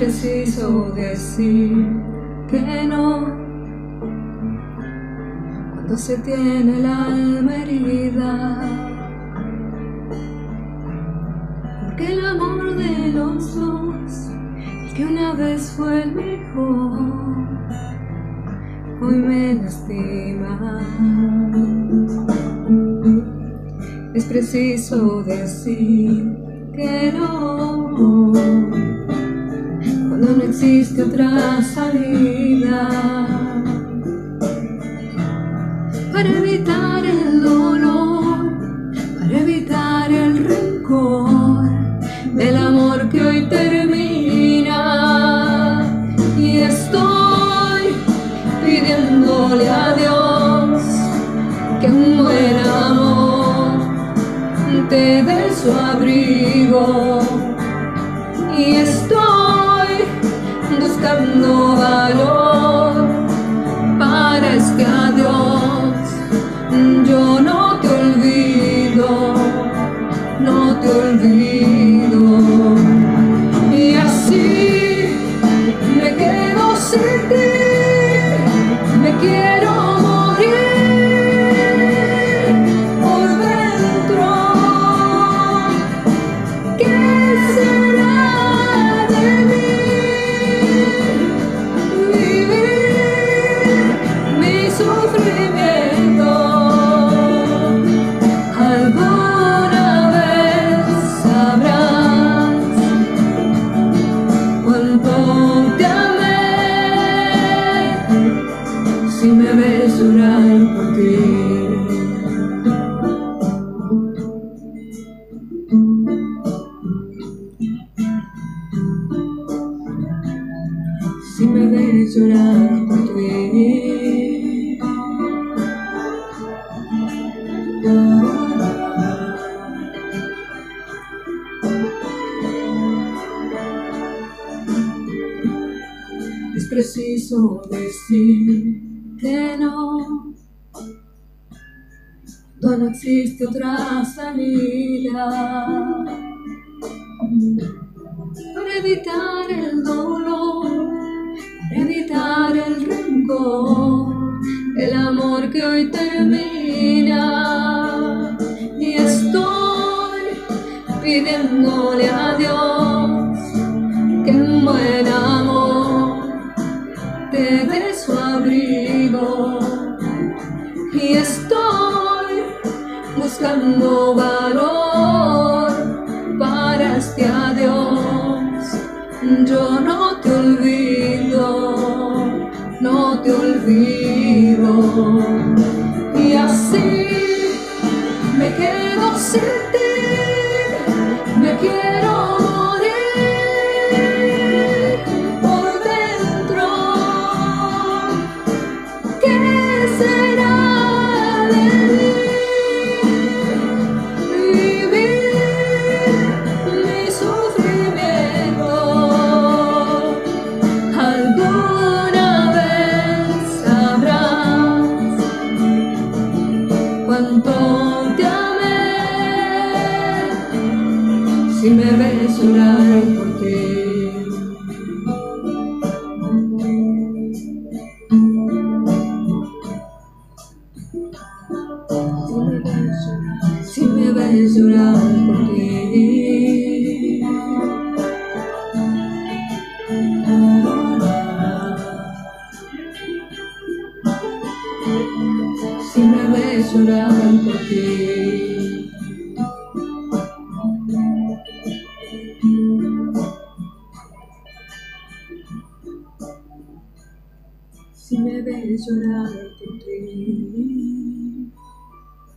preciso decir que no cuando se tiene el alma herida. Porque el amor de los dos, el que una vez fue el mejor, hoy me lastima. Es preciso decir que no cuando no existe otra salida. Para evitar el dolor, para evitar el rencor del amor que hoy termina. Y estoy pidiéndole a Dios que un buen amor te dé su abrigo. Y buscando valor si me ves llorar por ti. Es preciso decir que no, no existe otra salida para evitar el dolor evitar el rencor, el amor que hoy termina. Y estoy pidiéndole a Dios que un buen amor te dé buscando valor para este adiós. Yo no te olvido, no te olvido. Y así me quedo sin ti, me quiero si me ves llorar por Si me ves llorar por ti. si me ves llorar